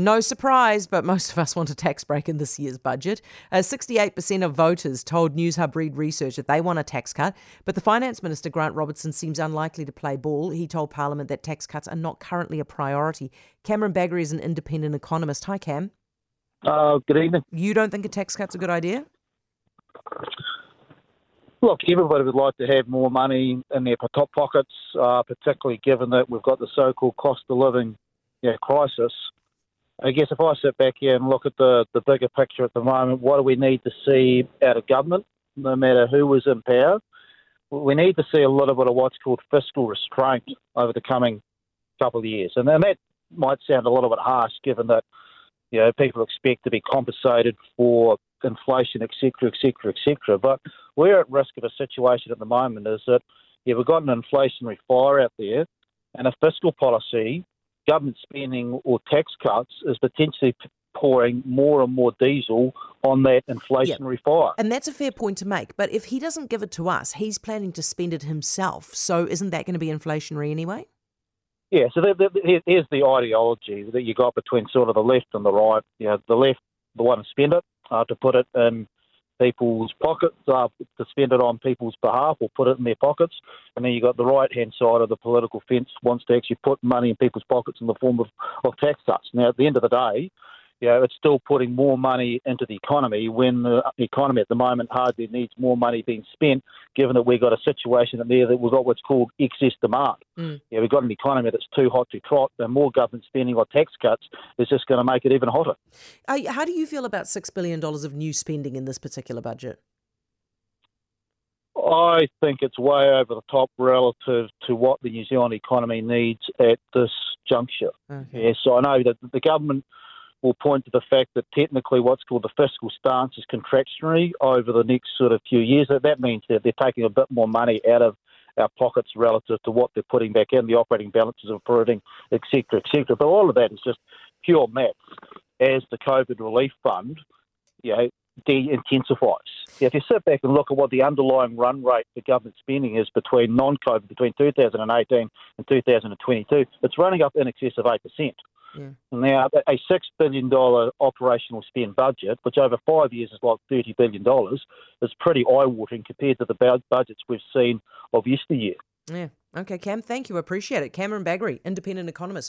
No surprise, but most of us want a tax break in this year's budget. Uh, 68% of voters told Newshub Reid Research that they want a tax cut, but the Finance Minister, Grant Robertson, seems unlikely to play ball. He told Parliament that tax cuts are not currently a priority. Cameron Bagrie is an independent economist. Hi, Cam. Uh, good evening. You don't think a tax cut's a good idea? Look, everybody would like to have more money in their top pockets, uh, particularly given that we've got the so-called cost of living you know, crisis. I guess if I sit back here and look at the, the bigger picture at the moment, what do we need to see out of government, no matter who was in power? We need to see a little bit of what's called fiscal restraint over the coming couple of years. And that might sound a little bit harsh given that you know, people expect to be compensated for inflation, etc., etc., etc. But we're at risk of a situation at the moment is that yeah, we've got an inflationary fire out there, and a fiscal policy, government spending or tax cuts is potentially pouring more and more diesel on that inflationary yep. fire. And that's a fair point to make. But if he doesn't give it to us, he's planning to spend it himself. So isn't that going to be inflationary anyway? Yeah, so the, the, here's the ideology that you got between sort of the left and the right. You know, the left, the one to spend it, uh, to put it in people's pockets, uh, to spend it on people's behalf or put it in their pockets. And then you've got the right hand side of the political fence wants to actually put money in people's pockets in the form of, of tax cuts. Now, at the end of the day, you know, it's still putting more money into the economy when the economy at the moment hardly needs more money being spent, given that we've got a situation in there that we've got what's called excess demand. Mm. Yeah, we've got an economy that's too hot to trot, and more government spending or tax cuts is just going to make it even hotter. How do you feel about $6 billion of new spending in this particular budget? I think it's way over the top relative to what the New Zealand economy needs at this juncture. Okay. Yeah, so I know that the government – will point to the fact that technically what's called the fiscal stance is contractionary over the next sort of few years. That means that they're taking a bit more money out of our pockets relative to what they're putting back in. The operating balances are improving, etc., etc. But all of that is just pure maths as the COVID relief fund, you know, de-intensifies. If you sit back and look at what the underlying run rate for government spending is between non-COVID, between 2018 and 2022, it's running up in excess of 8%. Yeah. Now, a $6 billion operational spend budget, which over five years is like $30 billion, is pretty eye watering compared to the budgets we've seen of yesteryear. Yeah. Okay, Cam, thank you. Appreciate it. Cameron Bagrie, independent economist.